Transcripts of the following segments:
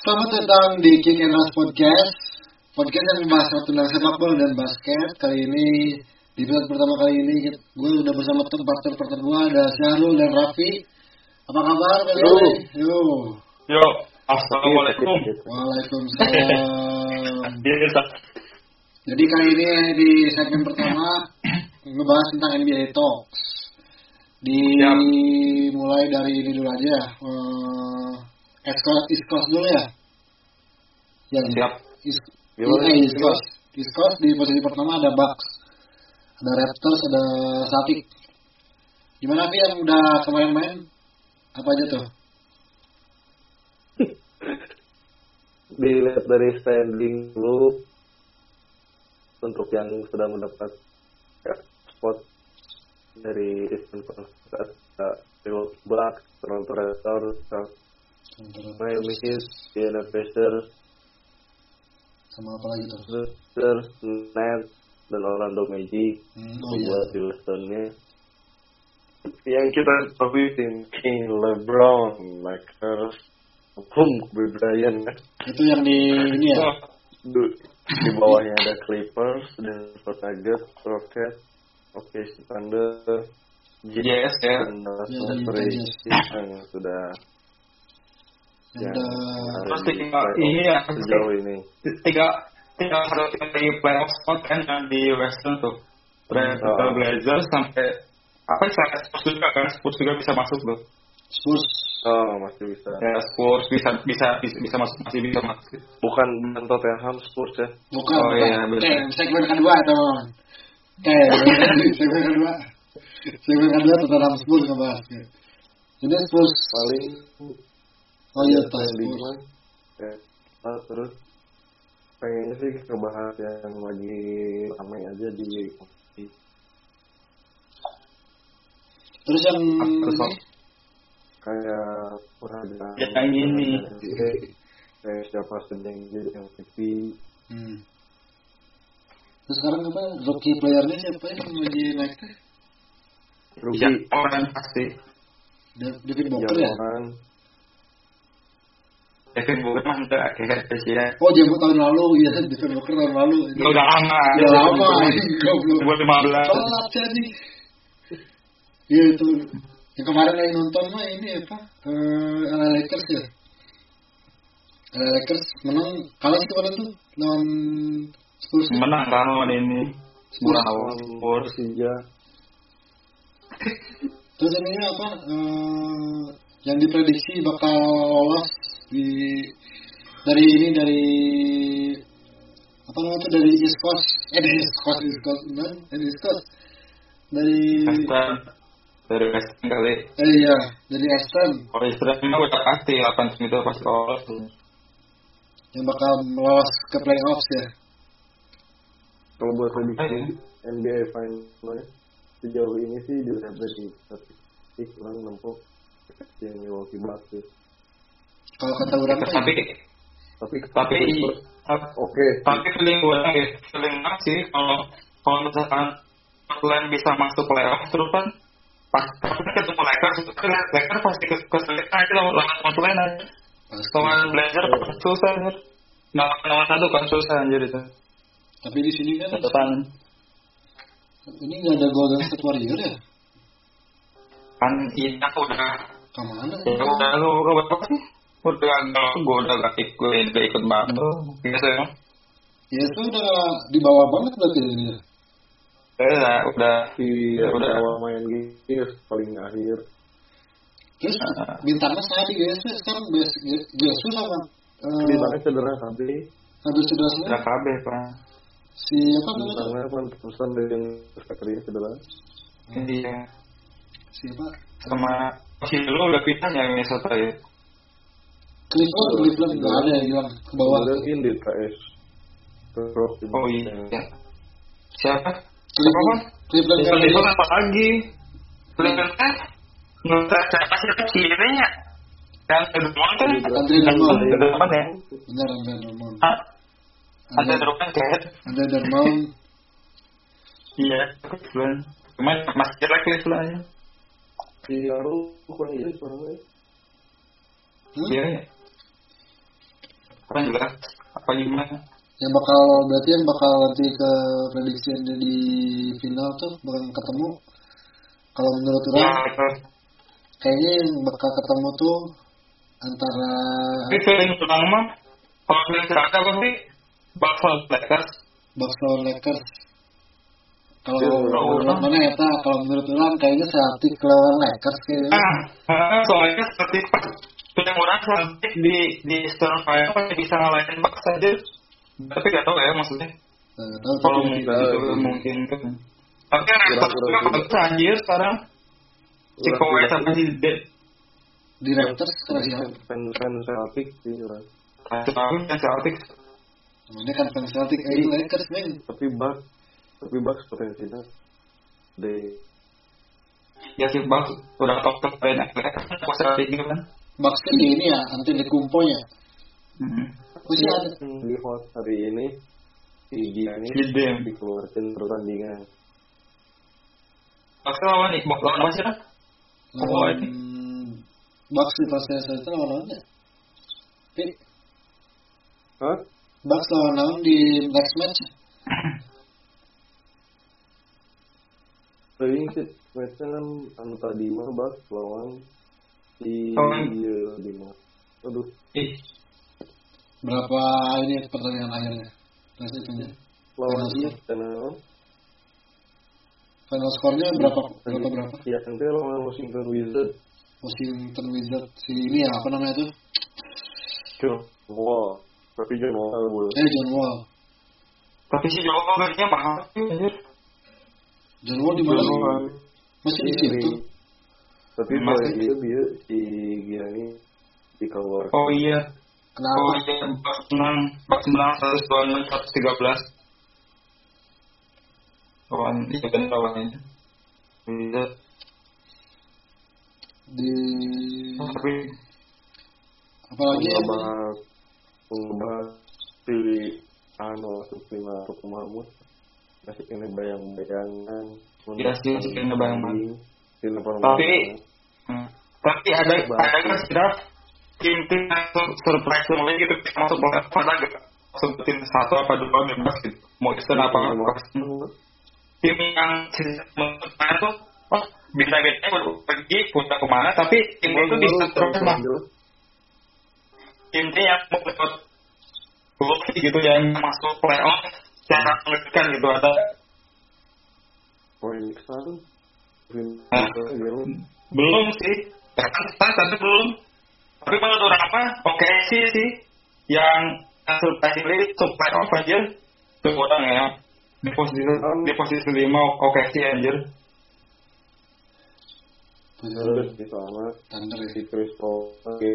Selamat datang di Kick and Rush Podcast. Podcast yang membahas tentang sepak bola dan basket. Kali ini, di episode pertama kali ini Gue udah bersama tim partner-partner gue Ada Syahrul dan Raffi. Apa kabar kalian? Yo. Yo, assalamualaikum. Waalaikumsalam. Jadi kali ini di segmen pertama Ngebahas tentang NBA Talks. Dimulai dari ini dulu aja. Uh, East Coast, East Coast dulu ya Ya, Siap. East, iya, East Coast. East Coast di posisi pertama ada Bucks, ada Raptors, ada Celtic. Gimana sih yang udah kemarin main? Apa aja tuh? Dilihat dari standing dulu untuk yang sudah mendapat ya, spot dari Eastern Conference ada Milwaukee Bucks, Toronto Raptors, Miami Heat, Indiana Pacers, Sama apa lagi tuh? Sixers, Nets, dan Orlando Magic Hmm, oh iya. buat Westernnya. Yang kita tahu tim King, LeBron, Lakers, Boom, Kobe Bryant kan. Itu yang di ini ya? Du- di bawahnya ada Clippers, Denver Nuggets, Rockets, OKC Thunder, Yes, ya. dan Dallas Ya, Mavericks Jazz. yang sudah Yang yang ada ada Terus di tinggal playoff ini ya, sejauh ini. Tiga satu tim di playoff spot kan yang di Western tuh. Trailblazer Oh. Blazers sampai apa sih Spurs juga kan Spurs juga bisa masuk tuh. Spurs. Oh masih bisa. Ya Spurs bisa bisa bisa, bisa masuk masih bisa masuk. Bukan bukan Tottenham Spurs ya. Bukan, Oh, bukan. iya, Oke, betul. segmen kedua teman. Oke, segmen kedua. Segmen kedua tentang Spurs ngebahas. Jadi Spurs Paling Oh iya, ya, mah, ya, terus pengennya sih ngebahas yang lagi ramai aja di Terus yang Terus, ini, kayak penghargaan Ya, yang ini. kayak siapa sedang jadi MVP Hmm. Terus sekarang apa? Rookie playernya siapa yang lagi naik teh? rookie orang pasti. Da- David Booker ya? orang Kevin Booker mah enggak kayak ya. Oh, jamu tahun lalu, iya David Booker tahun lalu. Ini udah lama. Udah lama, goblok. Buat 15. Telat jadi. Iya itu. Yang kemarin yang nonton mah ini apa? Eh, LA Lakers ya. LA Lakers menang kalah sih kemarin tuh lawan Spurs. ya? Menang kan lawan ini. Spurs. Spurs. Persija Terus ininya apa? Eh, yang diprediksi bakal lolos di dari ini dari apa namanya dari East Coast eh dari East Coast East Coast kan dari East Coast dari Western. Dari Western kali. eh iya dari Eastern Kalau Israel udah pasti 8 tim itu pasti lolos tuh. yang bakal lolos ke playoffs ya kalau buat Ah, prediksi iya. NBA Finals sejauh ini sih dilihat dari statistik orang nempuh yang Milwaukee Bucks sih. Kalau kata orang Tapi tapi tapi oke. tapi feeling gue ya feeling gue sih kalau kalau misalkan Portland bisa masuk playoff terus kan pas pas ketemu Lakers itu kan Lakers pasti kes- kesulitan aja lawan lawan Portland aja lawan Blazer susah anjir nggak lawan satu kan susah anjir itu. Tapi di sini kan catatan ini nggak ada Golden State Warrior ya kan ini aku udah ke mana? ya udah lu ke berapa sih udah agak gue udah gak ikut gak ikut banget biasa ya ya itu udah di bawah banget berarti ini ya udah udah. Iya udah. awal main gini paling akhir. Terus Ah. bintangnya saya di GSU sekarang GSU sama eh, bintangnya cedera tapi habis cedera udah semua kabeh pak. Si apa namanya? Bintangnya kan terusan dari yang sekretariat cedera. Iya. Siapa sama si lu udah pindah ya Minnesota ya Cleveland Cleveland nggak ada yang bilang ke bawah. Terus oh iya. Siapa? Siapa Cleveland. Cleveland apa lagi Cleveland kan? Nggak siapa itu kirinya. Kan? Drummond kan Andre Drummond Drummond ya? Benar Andre Drummond Ah, ada Andre Drummond kan Andre Drummond iya Cleveland. Cuman masih jelek Cleveland ya si Lalu kurang iya suaranya Hmm? iya Kan juga apa gimana? Yang bakal berarti yang bakal nanti ke prediksi yang di final tuh bakal ketemu. Kalau menurut Ya, orang Lakers. kayaknya yang bakal ketemu tuh antara Tapi feeling orang mah kalau apa sih? Bucks lawan Lakers. Lawan Lakers. Kalau Ya, menurut mana ya? Kalau menurut orang kayaknya Celtic lawan Lakers kayaknya. Ah, ah, soalnya seperti pas punya orang Celtic di di Final masih bisa ngalahin Bucks aja. Tapi gak tau ya maksudnya. Nah, tahu Kalau mungkin itu mungkin kan. Tapi kan Raptors juga Kira-kira bagus anjir sekarang. Si tidak- sama si Dead. di Raptors sekarang siapa? fan fan Celtic sih orang Tapi yang Celtic Namanya kan fans Celtic, eh Lakers men. tapi Bucks tapi Bucks potensinya de ya si Bucks udah top top banyak Lakers kan kok Celtic gitu kan. Kan ini ya, anti di kumponya. Hmm. Ada. di host hari ini Gia ini Si Dem. dikeluarkan pertandingan lawan nih, Bucks lawan apa sih kan? Lawan Bucks di fase itu lawan lawan ya. Hah? Bucks lawan lawan di next match. Tapi sih matchnya kan anu tadi mah Bucks lawan iya, di mana aduh Ih, Berapa ini pertandingan akhirnya? Terus itunya. lawan Final dia karena Final skornya berapa? Berapa berapa? ya nanti lawan Washington Wizards Washington Wizards si ini ya apa namanya itu? John Wall tapi John Wall Eh John Wall. tapi si Jowo gajinya mahal sih anjir. John Wall di mana? John sih? Wall. Masih di Iya, situ. Tapi Masih. mulai dia dia si Gia ini di keluar Oh iya, Kenapa? oh iya, Bucks menang, Bucks menang 126 113. Lawan, iya kan lawan itu. Iya, Di tapi apalagi ya? ngebahas ngebahas si Supina untuk Mahmud masih ini bayang-bayangan Iya sih, masih kena bayang-bayang. Tapi-. Tapi ada ada sudah tim-tim surprise mulai gitu masuk playoff pada masuk tim satu apa dua bebas gitu. Mau Eastern apa apa tim yang menurut tuh oh bisa beda pergi punya ke mana tapi tim itu bisa terus mah tim yang mau ikut gitu yang masuk playoff secara mengejutkan gitu ada. Hah? gitu belum sih. Kan start tapi belum. Tapi menurut orang apa? Oke sih sih. Yang surprisingly untuk playoff aja itu orang ya. Di posisi di posisi lima oke sih anjir. Terus di sana Thunder ya. si Chris Paul oke.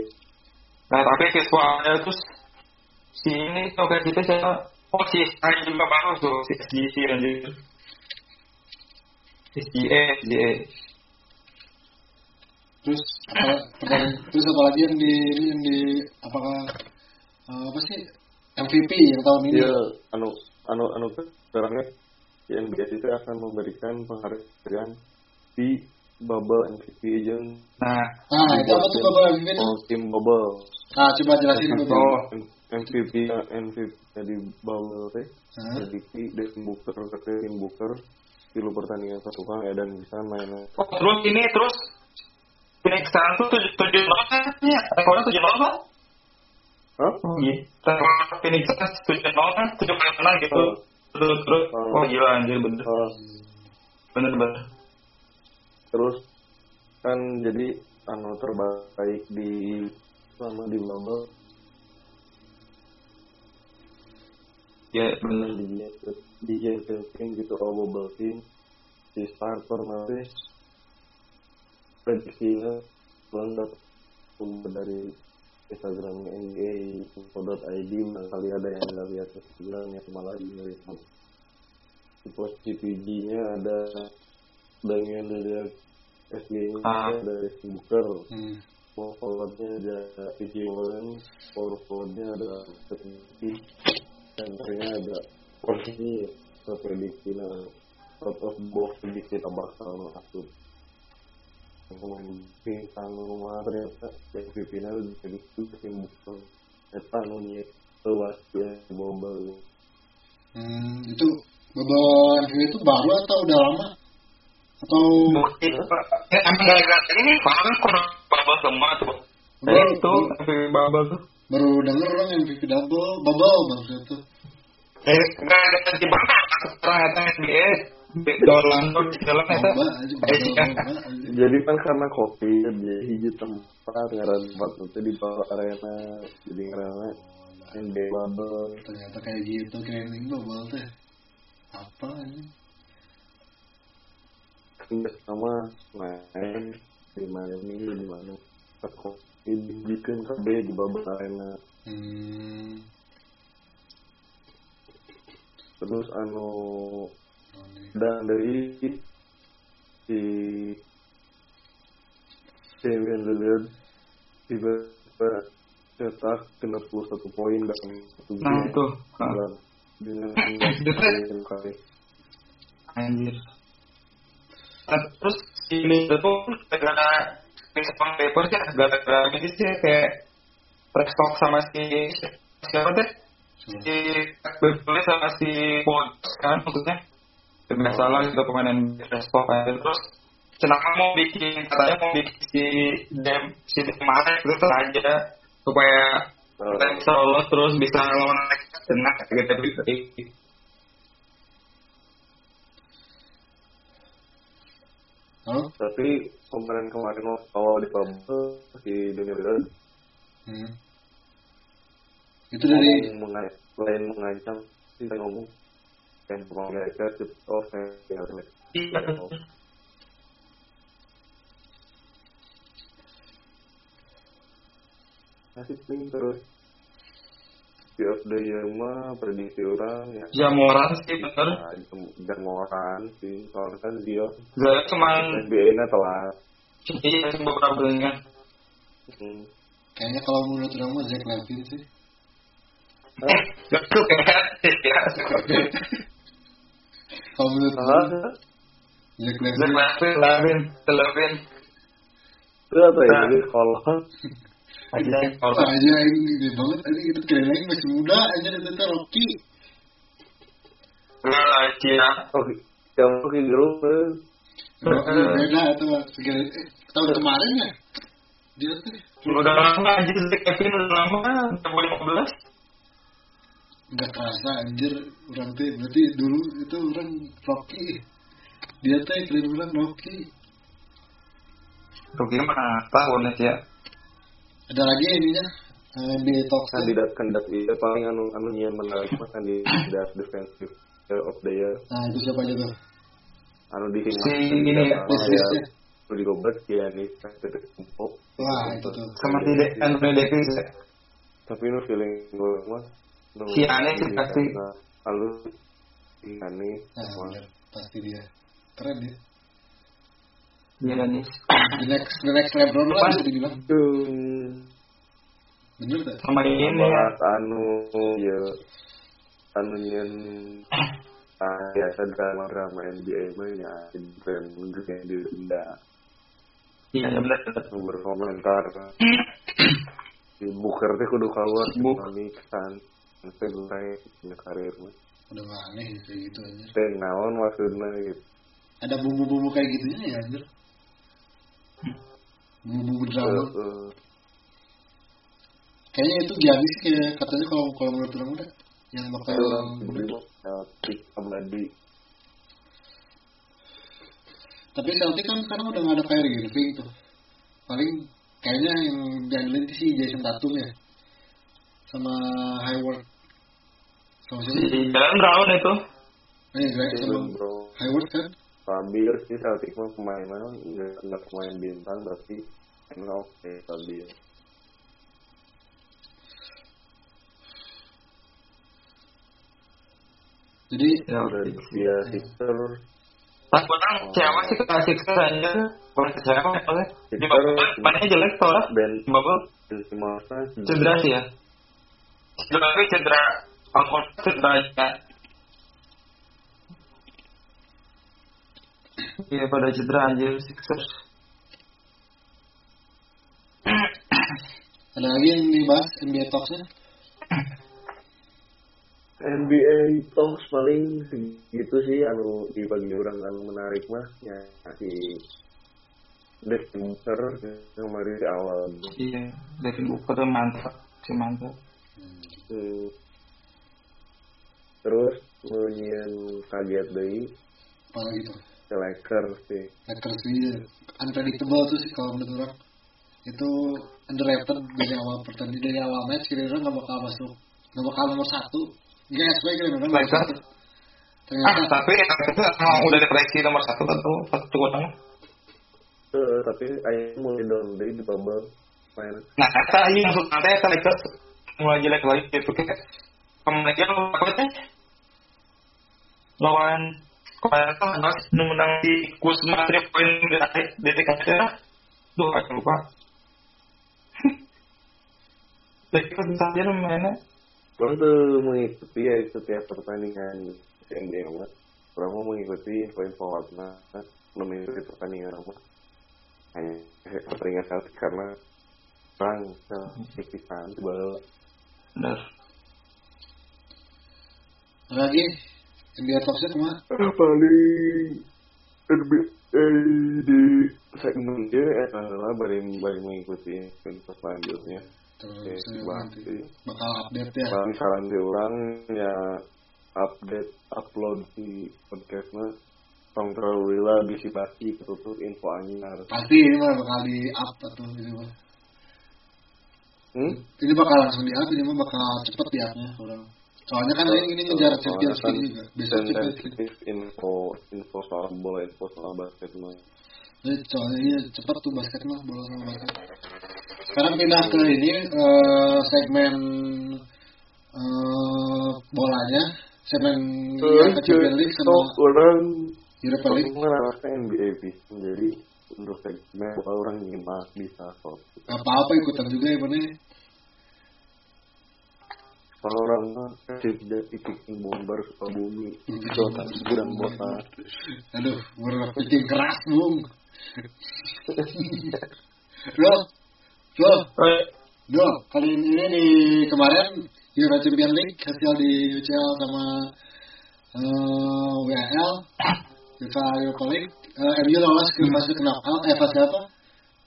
Nah tapi visualnya terus si ini oke kita siapa? Oh si Stein juga bagus tuh. Si SGC anjir. SGA SGA Terus apa, pertandingan- terus apa lagi yang di ini yang di apakah eh, apa sih MVP yang tahun ini? dia anu anu anu sekarangnya yang NBA itu akan memberikan penghargaan di bubble MVP yang nah Nah, itu apa tuh Bapak MVP itu? all team bubble Nah, coba jelasin dulu. Oh. MVP MVP di bubble teh? MVP Devin Booker Devin Booker tilu pertandingan satu kali dan bisa main Oh, terus ini terus Phoenix Suns tuh tujuh tujuh nol kan? Iya, rekornya tujuh nol kan? Oh iya. Rekor Phoenix Suns tujuh nol kan? Tujuh kali menang gitu. Oh. Terus terus. Oh. Oh gila anjir bener. Ah, Bener bener. terus kan jadi anu terbaik di sama di bubble Ya bener. di di Jensen Team gitu all bubble team si starter nanti prediksinya landat sumber dari Instagram NBA info.id barangkali ada yang nggak lihat bilang yang malah di ngeliat di posisi PG-nya ada Damian Lillard SG nya Ah. ada Booker. Hmm. Forwardnya ada PJ Warren forwardnya ada Stephen centernya ada posisi prediksi nah out of box sedikit tambah kalau masuk pemain bintang rumah ternyata MVP nya lebih sedikit tim Booker Eta nunya luas ya bubble Hmm, itu MVP itu baru atau udah lama? Atau. Ya, emang gara-gara ini kemarin kurang bubble semua tuh. Baru- Jadi itu bubble tuh. baru denger orang MVP double, bubble maksudnya tuh. Eh, nggak ada di bubble. Sekarang ada NBA. Bubble, jadi kan karena kopi dia hiji tempat ngaran tempat itu di bawah arena jadi karena NBA bubble Ternyata kayak gitu training bubble teh. Apa ini? kan sama main di Miami di mana kopi dibikin KB di bawah arena Hmm. terus anu. Dan dari si Damian Lillard tiba-tiba cetak 61 poin dalam satu Nah game itu. Ah, Dalam dengan kali Anjir. Nah, terus ini itu gara-gara Pistons Papers ya, gara-gara ini sih kayak Prestok sama si siapa deh? Si Beverly sama si Bonds kan maksudnya. Tidak salah gitu pemain Prestok aja terus Cenaka mau bikin katanya mau bikin si Dem si Demare itu aja supaya kita bisa lolos terus bisa lawan tenang gitu gitu. Tapi kemarin-kemarin awal di bubble si Damian Lillard Hmm. Itu dari ngomong menga- lain mengancam saya ngomong yang pemain Lakers itu off ya Iya. masih penting terus di of the year mah prediksi orang ya Jamoran sih bener. nah, jamoran sih soalnya kan dia Saya cuman NBA nya telat iya cuma beberapa bulan hmm. kayaknya kalau menurut mah Zach Lavin sih. Eh, betul kan? Kalau menurut Zach Lavin. Lavin, Lavin, Lavin. itu apa ya Nah. jadi kalau Aja aja ini gede banget ini itu keren lagi masih muda aja itu tuh Rocky. Enggak lah, Cia. oke yang oke dulu eh. Rocky beda itu segala eh, tahun kemarin ya. Dia tuh Udah lama si Kevin udah lama, 2015. Nggak kerasa anjir orang tuh berarti dulu itu orang Rocky. Dia tuh yang keren bilang Rocky. Rugi mana tahun ya? Ada lagi ininya eh, di talk kandidat kandidat itu paling anu anu yang menarik mah kandidat defensive player of the year Nah itu siapa aja tuh? anu di Si ini, List-listnya. Rudy Gobert Giannis Antetokounmpo Wah itu tuh. Sama si De Anthony Davis ya? tapi nu feeling gue mah nu Giannis sih pasti. lalu Nah sama bener. pasti dia. Keren dia. Iya nih. The next, the next LeBron lah bisa dibilang. Hmm, Bener tak? Sama ini ya. anu ya anu yang ah, biasa drama drama NBA mah ya brand yang ditunda Iya, ya benar berkomentar si Booker teh kudu keluar Book. kami kesan mulai punya karir mah Udah aneh kayak gitu anjir. teh naon maksudnya gitu. Ada bumbu-bumbu kayak gitunya ya anjir. Bumbu-bumbu drama. Eh, eh, Kayaknya itu Giannis sih kayak katanya kalau kalau menurut orang udah yang bakal pick abadi tapi Celtic kan sekarang udah gak ada Kyrie Irving tuh paling kayaknya yang diandelin itu si Jason Tatum ya. Sama Hayward Di jalan Brown itu. eh Film, bro Hayward kan sih Celtic mah pemainan nggak nggak pemain bintang tapi emang oke Fabir jadi Ya, udah dia Sixer Pas orang siapa sih ke Sixers aja? Bukan siapa ya? Oleh di bawah mainnya jelek tuh lah. Ben Simmons cedera sih ya. Cedera Cedera ya. Iya pada cedera anjir Sixers. ada lagi yang dibahas NBA Talks nya NBA talks paling gitu sih anu di bagi orang anu menarik mah ya si Devin Booker yang mari di awal iya Devin Booker mantap si mantap Hmm. Terus nyanyian kaget deh apalagi tuh ke Lakers sih. Lakers sih unpredictable tuh sih kalau menurut orang. Itu underrated dari awal pertandingan dari awal match kira-kira nggak bakal masuk nggak bakal nomor satu. Nggak SW kira-kira nomor Lakers? satu ah ternyata tapi itu emang udah diprediksi nomor satu atau satu kotanya Eh, tapi ayah mulai down deh di bubble main nah kata aja maksud nanti ya Lakers mulai jelek lagi gitu kayak kemarin apa teh lawan harus menang di Kusma 3 point di akhir detik akhir duh aku lupa. Lakers bisa aja mainnya? Orang tuh mengikuti ya setiap pertandingan NBA mah. Orang mau mengikuti info-info warna, mengikuti pertandingan mah. Hanya pertandingan kali karena orang signifikan bal benar. Lagi NBA Talksnya ke mana paling NBA di segmen dia adalah baring baring mengikuti info selanjutnya. terus Bang. nanti bakal update ya Kalau misalkan di orang ya update upload di podcastnya tong terlalu lila bisi basi ketutup info anyar. pasti ini mah bakal di up atau ini mah Hmm? ini bakal langsung di up ini mah bakal cepet di upnya orang soalnya kan ini, ini ngejar Champions League juga besok Champions League sensitif info info soal bola info soal basket mah. Jadi soalnya iya cepet tuh basket mah bola sama basket. Sekarang pindah ke ini eh, segmen eh, bolanya, segmen UEFA Champions League sama orang Europa League. NBA bisa jadi untuk segmen bola orang nyimak bisa kok. Apa-apa ikutan juga ya bener. Kalau orang mah kasih jadi kicking bomber bumi, jota gudang bota. Aduh, bener bikin keras bung. Loh, loh, loh. Kali ini di kemarin UEFA Champions League hasil di UCL sama eh WHL UEFA Europa League eh, MU lolos ke fase knockout eh fase apa?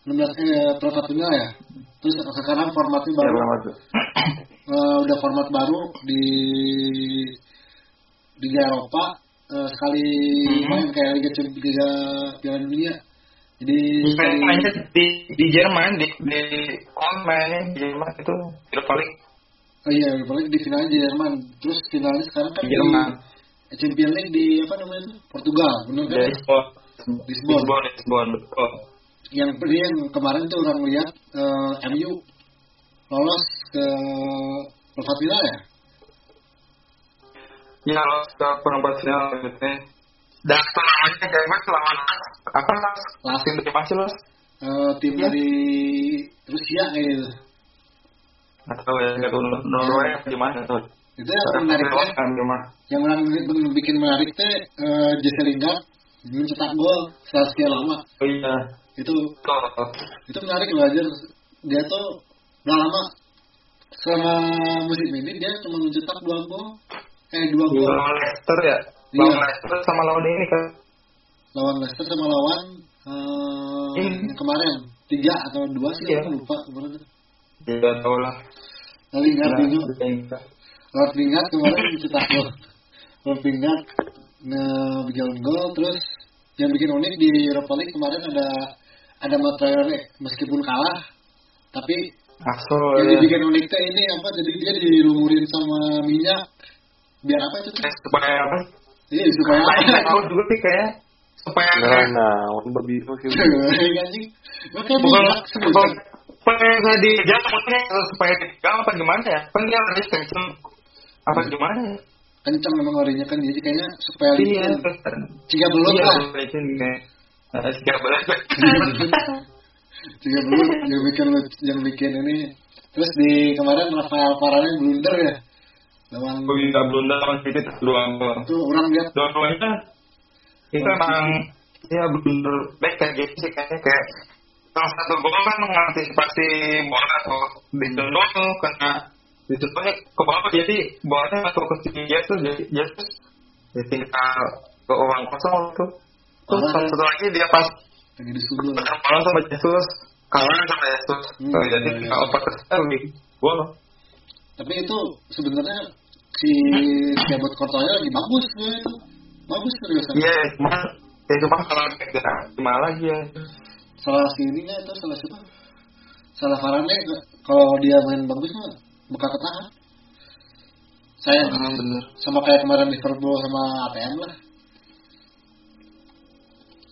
16 eh perempat final ya? Terus sekarang formatnya ya baru eh, udah format baru di Liga Eropa. Eh, sekali Hmm. main kayak Liga Champions Liga Piala Dunia. Jadi mainnya di di Jerman di di mainnya di Jerman itu Europa League. Oh iya Europa League di finalnya di Jerman. Terus finalnya sekarang kan di Jerman. Di Champions League di apa namanya itu? Portugal benar di kan Lisbon. Lisbon. Lisbon Lisbon betul. Yang yang kemarin tuh orang lihat eh, MU lolos ke perempat final ya? Ya lo ke perempat final gitu dan selamanya Jerman lawan apa? Las. tim dari masih los Eh, tim Ya. dari Rusia kayak gitu atau ya nggak tahu. Norway apa gimana tuh itu yang kan gimana? Yang menarik, bikin menarik teh eh, Jesse Lingard mencetak gol setelah sekian lama. Oh iya. Itu tuh itu menarik loh aja dia tuh udah lama selama musim ini dia cuma mencetak dua gol. Eh dua gol. Lawan Leicester ya? Iya. lawan Leicester sama lawan ini kan? Lawan Leicester sama lawan eh, Hmm. kemarin. Tiga atau dua sih Iya. aku lupa kemarin. Ya tahu lah. Lingard Lingard. Lord Lingard kemarin mencetak gol. Lord Lingard nge-bikin gol. Terus yang bikin unik di Europa League kemarin ada ada Matraore meskipun kalah tapi Axel yang ya. dibikin unik teh ini apa? Jadi dia dilumurin sama minyak. Biar apa itu? Eh, supaya apa? Iya supaya tahu juga sih kayak? Supaya Nah, nah, orang babi anjing. Makanya bukan minyak sebut bukan supaya nggak dijaga maksudnya supaya dipegang apa gimana ya? Kan dia harus kenceng apa gimana ya? Kencang memang orinya kan jadi kayaknya supaya iya jika belum iya lah. licin kayak eh, tiga belum yang bikin yang bikin ini terus di kemarin Rafael Varane blunder ya lawan Bunda Bunda lawan City dua gol itu orang lihat dua-duanya itu emang ya blunder back kayak gitu sih kayaknya kayak salah satu gol kan mengantisipasi bola atau ditunduk kena Ditutupnya ke bawah jadi bawahnya masuk ke sini dia tuh jadi dia tinggal ke uang kosong tuh. Terus Oh. satu lagi dia pas lagi disudul bermalam sama Jesus kalah sama Yesus. Hmm, Nah, jadi oper ke Sterling. Gol. tapi itu sebenarnya si Cabot Courtois lagi bagus ya itu bagus seriusan. Iya, cuma ya cuma ya, gimana lagi ya. salah si ininya itu salah siapa? Salah Varane kalau dia main bagus mah buka ketahan. Saya Hmm, bener. sama kayak kemarin Liverpool sama ATM lah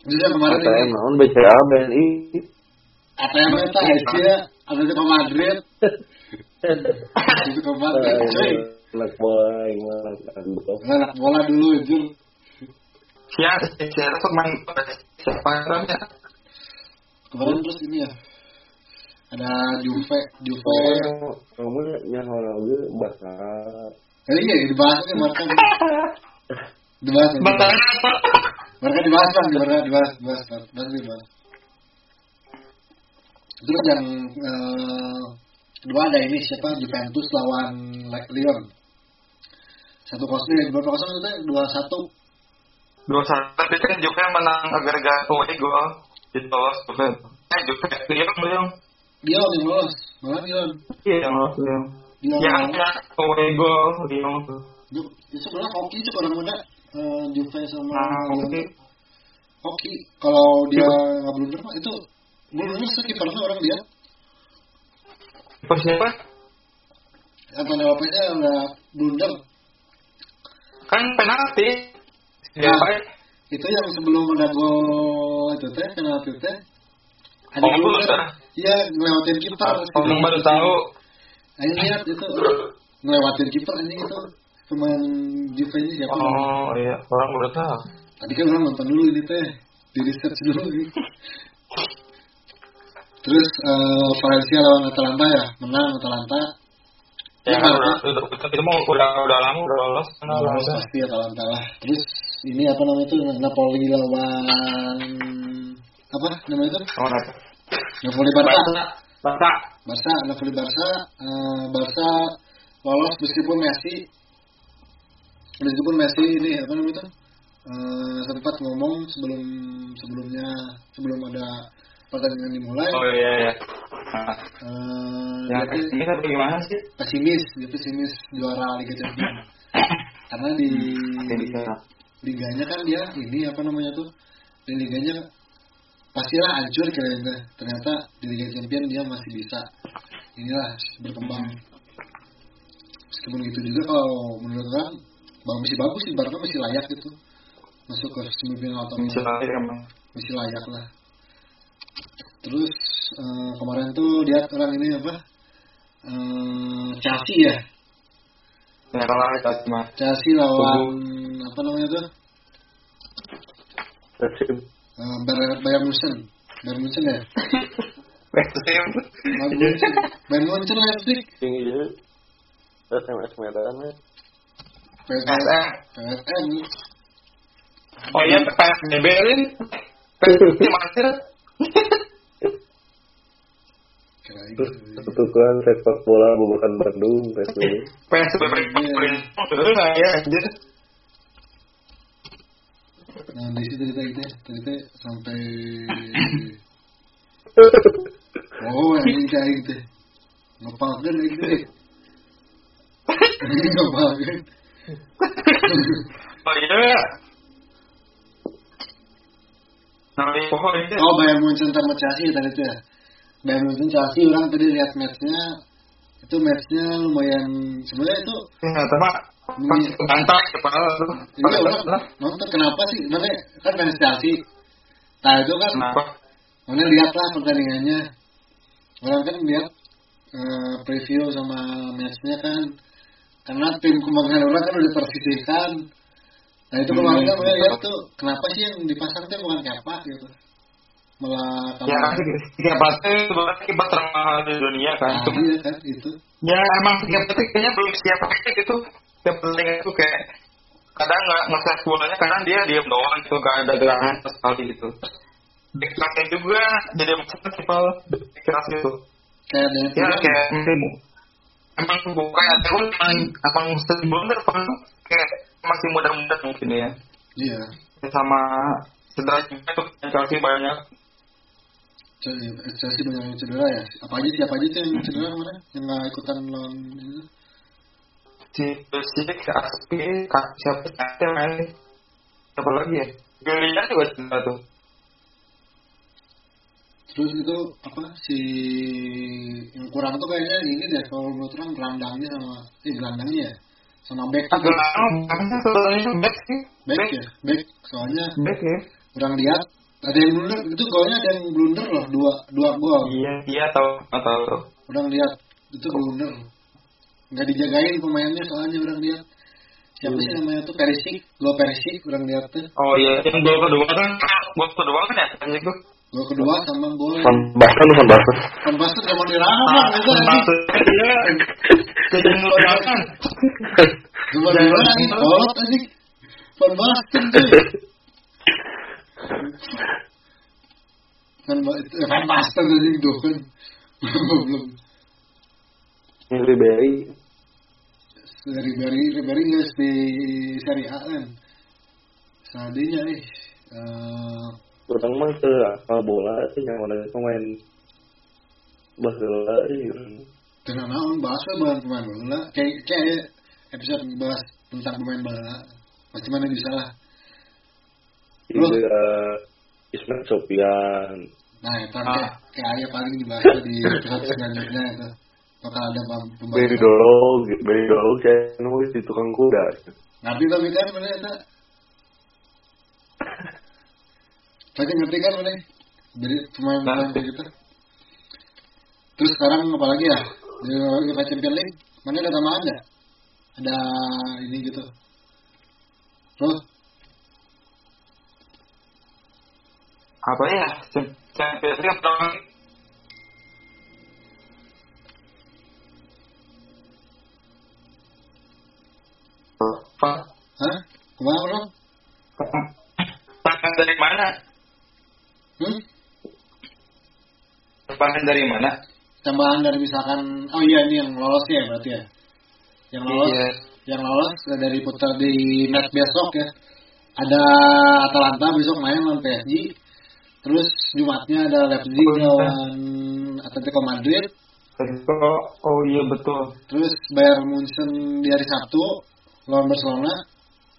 jadi yang kemarin ATM ini. naon BCA BNI ATM Asia Atletico Madrid. Atletico Madrid cuy anak bola gimana aduh anak bola dulu itu Siapa siapa tuh main? Siapa namanya? kemarin terus ini ya. Ada Juve Juve. Kamu yang orang gue bahasa eh, iya dibahas nih mereka dibahas Batal apa? Mereka dibahas bang mereka dibahas dibahas dibahas dibahas terus yang eh, kedua ada ini siapa? Juventus lawan Lyon. Satu kosong berapa kosong itu dua satu? Dua satu tapi kan juga yang menang agak-agak away gol. Di lolos Juve. Eh Juve Lyon Lyon. Lyon yang lolos. Malah Lyon. Iya yang lolos Lyon. Yang lolos. away gol Lyon. Itu sebenarnya hoki itu orang muda Juve sama Nah, oke. hoki kalau dia nggak blunder mah itu blunder sih kipernya orang dia Pas siapa? Antonio Lopeznya nggak blunder Kan penalti. Nah, Siapa? itu yang sebelum ada gol itu teh penalti teh ada Oh, blunder blunder. iya ngelewatin kiper Orang baru tahu. Ayo lihat itu ngelewatin kiper ini itu pemain Juve ini siapa Oh iya, orang baru tahu. tadi kan orang nonton dulu ini teh. Di research dulu. Ini. terus eh, Valencia lawan Atalanta ya? Menang Atalanta. Ya Ya, kan udah, udah, itu mau udah udah lama udah lolos. lolos pasti Atalanta lah. Terus ini apa namanya itu Napoli lawan apa namanya itu Oh? Napoli Barca. Barca. Barca Napoli Barca. Eh, Barca lolos meskipun Messi meskipun Messi ini apa namanya itu eh, sempat ngomong sebelum sebelumnya sebelum ada pertandingan dimulai Oh iya iya. Eh, ya tuh ini tapi gimana sih? pesimis dia pesimis juara Liga Champions karena di bisa. liganya kan dia ini apa namanya tuh di liganya pastilah hancur kira-kira ternyata di Liga Champions dia masih bisa inilah berkembang meskipun gitu juga kalau menurut orang bang masih bagus sih Barca masih layak gitu. Masuk ke semifinal atau Bisa nanti emang. masih layak lah. Terus eh, kemarin tuh lihat orang ini apa? Eh, Chelsea ya? Kalah kita cuma. Chelsea lawan apa namanya tuh? Persib Eh, Bayern Munchen. Bayern Munchen ya. Bayern Munchen. Bayern Munchen. Leipzig. Tinggi ya SMS Medan ya PSM SM. PSM Oh iya, PSBB ini. PSBB masih. kira gitu Pertukaran sepak bola bukan Bandung PSBB PSBB ya? Anjir. nah di situ cerita gitu ya cerita sampai oh yang ini kayak gitu ngepalkan gitu deh ngepalkan Oh iya. Nanti pohon oh Bayern Munchen sama Chelsea tadi tuh ya Bayern Munchen Chelsea orang tadi lihat matchnya itu matchnya lumayan sebenarnya itu Ya, tapi bantah kepala tuh. Iya orang nonton kenapa sih? Namanya kan fans Chelsea. Nah itu kan, Kenapa? mana lihatlah pertandingannya. Orang kan lihat eh, preview sama matchnya kan, karena tim kembangan orang kan udah tersisihkan. Nah itu kemarin kan mana lihat tuh, kenapa sih yang dipasang tuh bukan Kepa gitu? Malah Ya kan tiga pasti sebenarnya kipas termahal di dunia kan. Nah, Cuma iya kan itu. ya emang tiga pasti kayaknya belum siap aja gitu. Yang penting itu kayak kadang nggak nge bolanya kadang dia diam doang gitu gak ada gerakan sama sekali gitu. Dekatnya juga jadi masalah simpel keras gitu. Kayak Ya kayak emang bukan ada gue emang emang sering kan kayak masih muda-muda mungkin ya Iya. sama cedera juga tuh Chelsea banyak Chelsea banyak yang cedera ya. Apa aja siapa aja yang cedera kemarin? Yang nggak ikutan lawan itu? si Persik, si Aspi, siapa? Siapa lagi ya? Julian juga cedera tuh. Terus itu apa si yang kurang tuh kayaknya ini deh kalau menurut orang gelandangnya sama eh gelandangnya ya sama back makanya sebenarnya back sih. back ya? Back soalnya Back ya. kurang lihat. Ada yang blunder itu golnya ada yang blunder loh dua dua gol. Iya, iya tahu, tahu orang lihat itu blunder. Nggak dijagain pemainnya soalnya orang lihat. Siapa sih namanya tuh? Perisik gol Perisik orang lihat tuh. Oh iya, yang gol kedua kan, gol kedua kan ya, Persik tuh. Gol kedua sama gol Van Basten Van Basten. kan pasti udah mau diraham itu anjing Maksudnya dia jadi ngelodakan. cuma di mana nih kolot anjing Van Basten tuh Van Ba- eh, Van Basten anjing tuh kan belum Ini Ribery. dari dari nggak di Serie A kan? Seandainya nih eh mah ke akal bola sih yang mana pemain bola sih. karena naon bahas we bahan pemain bola kayak kayak episode bahas tentang pemain bola pasti mana bisa lah Loh. Juga Ismail Sofian. nah itu Ah. kayak kayak ayah paling dibahas di episode selanjutnya itu bakal ada pem- Beri pembahasan dolog, beri dolog saya nulis di tukang kuda. ngerti tapi kan mana itu Tadi ngerti kan mana dari pemain-pemain kayak gitu. Terus sekarang apa lagi ya? Di Liga Champions League mana ada tambahan nggak ada ini gitu. Terus? Apa ya? Champions League apa? Pak, hah? Ke mana bro? Tangan dari mana? Hmm? Tangan dari mana? tambahan dari misalkan oh iya ini yang lolos ya berarti ya yang lolos Iya. yang lolos dari putar di match besok ya ada Atalanta besok main lawan PSG terus Jumatnya ada Leipzig lawan Atletico Madrid oh iya betul. terus Bayern Munchen di hari Sabtu lawan Barcelona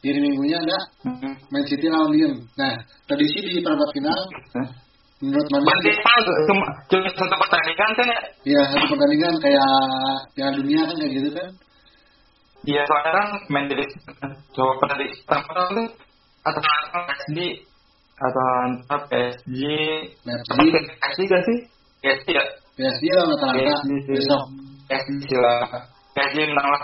di hari Minggunya ada. Man City lawan Lyon nah tradisi di perempat final menurut mana Berarti? Cuma, cuma satu pertandingan kan ya? ya satu pertandingan kayak Piala Dunia kan kayak gitu kan Iya, soalnya kan main dari coba pernah di pertama tuh atau PSG atau antara PSG Leipzig PSG gak sih? PSG ya? PSG lawan Atalanta PSG sih. besok PSG lah. PSG menang lah.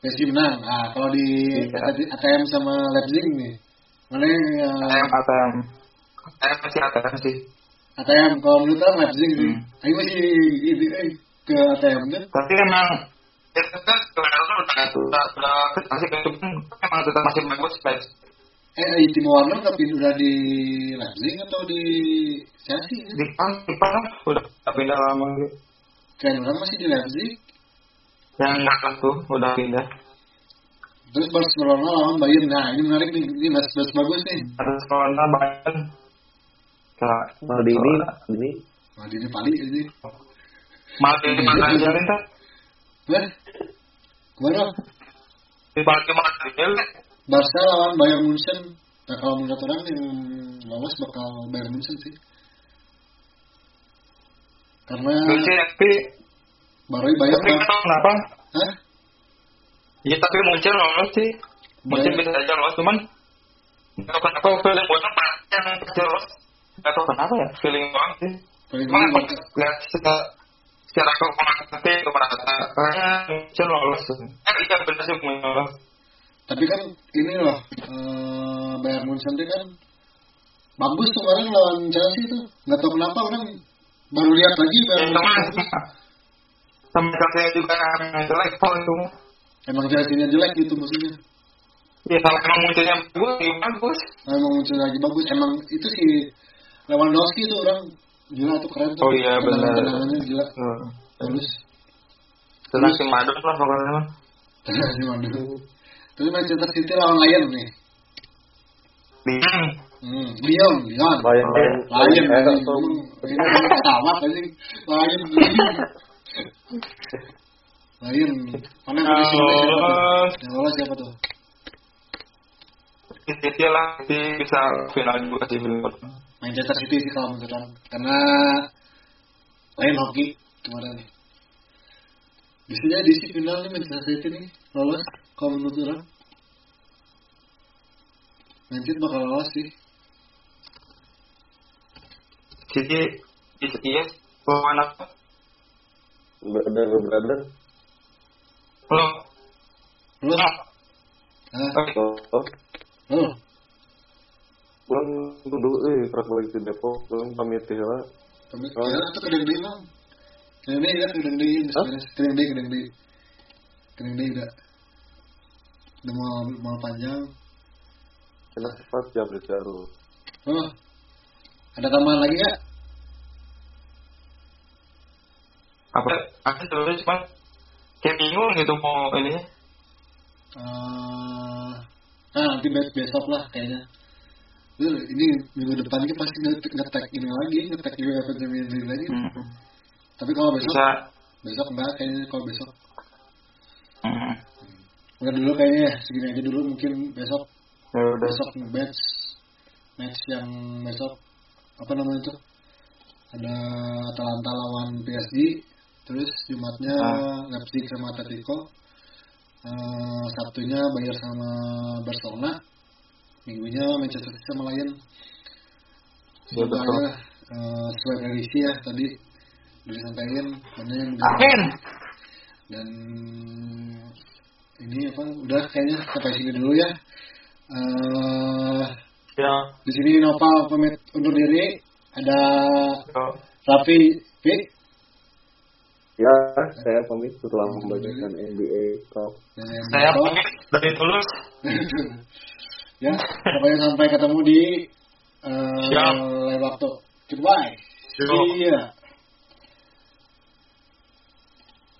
PSG menang. Nah, kalau di Iya. ATM sama Leipzig nih, mana yang ATM, ATM. ATM masih ATM sih. ATM? Kalau menurut orang Leipzig sih. Hmm. Ayo masih ini eh, ke ATM kan? Tapi emang itu kan sebenarnya udah udah udah masih kecukupan emang tetap masih bagus. Eh, eh, Timo Werner tapi udah di Leipzig atau di Chelsea? Di Jepang, Jepang udah pindah lama gitu. Kayak orang masih di Leipzig. Yang nggak tuh udah pindah. Terus Barcelona lawan Bayern. Nah, ini menarik nih. Ini match match bagus nih. Corona Bayern. Nah di ini, ini Wah, ini paling ini. Malah di mana ajarin tuh? Wah, ke mana? Di balik mana aja Barca lawan Bayern Munchen. Nah, kalau menurut orang yang lolos bakal Bayern Munchen sih. Karena Lucu ya, tapi baru Bayern tapi nggak tahu kenapa. Hah? Ya tapi muncul lolos sih. Muncul bisa aja lolos, cuman nggak tahu kenapa feeling gue tuh yang pasti lolos. Nggak tahu kenapa ya, feeling banget sih. Paling Cuma bagus pas lihat secara secara kekuatan itu merasa kayaknya muncul lolos. Eh iya bener sih lolos. Tapi kan ini loh, eh, Bayern Munchen itu kan bagus tuh kemarin lawan Chelsea tuh. Nggak tahu kenapa orang baru lihat lagi Bayern Munchen. Sama saya juga yang jelek Paul itu. Emang Chelsea-nya jelek gitu maksudnya. Ya kalau emang munculnya bagus, ya bagus. Nah, emang Munchen lagi bagus. Emang itu si Lewandowski itu orang gila tuh keren tuh. Oh iya, benar. Tendangan-tendangannya gila. Hmm. Bagus. Tenang si Madon lah pokoknya mah. si Madon. Terus Manchester City lawan Lion nih. Lion. Hmm, Lion, Lion. Lion, Lion, Lion, Lion. Everton. Ini pesawat aja. Lion. Lion. Mana di sini siapa tuh? Yang lolos siapa tuh? City lah, City bisa final juga sih. Manchester City sih kalau menurut. Karena lain hoki kemarin. Bisa jadi sih final nih Manchester City nih lolos kalau menurut orang. Manchester bakal lolos sih. City yes lawan apa? Brother, brother. Lo. Lolos. Ah, Hah? oke. Oh, Oh. pulang dulu eh pas balik ke Depok, pulang pamit ya lah. Oh. ya itu kedeng deui mah. Kedeng deui kan kedeng beres. Kedeng deui kedeng deui. Kedeng deui udah. Udah mau mau panjang. Enak cepat ya berjaru. Oh. Ada tambahan lagi nggak? Apa? Aku sebenarnya cuma kayak bingung gitu mau ini. Eh, nah nanti be- besok lah kayaknya. Ini minggu depan kita pasti nge- nge-tag ini lagi, nge-tag juga League lagi. Hmm. Tapi kalau besok, Bisa. besok enggak kayaknya kalau besok. Hmm. Udah dulu kayaknya ya, segini aja dulu mungkin besok Ya udah. besok match match yang besok apa namanya itu ada Atalanta lawan PSG terus Jumatnya Ah. Leipzig sama Atletico Eh, Sabtunya Bayar sama Barcelona minggunya Manchester City sama Lion Ya, semoga ya eh, sesuai prediksi ya tadi udah disampaikan mana yang Amin. dan ini apa udah kayaknya sampai sini dulu ya eh Ya. di sini Nopal pamit undur diri ada Yo. Raffi Ya, saya pamit setelah membacakan NBA Talk. Saya pamit dari tulus. ya pokoknya sampai ketemu di eh, Siap. lain waktu goodbye Siap. see ya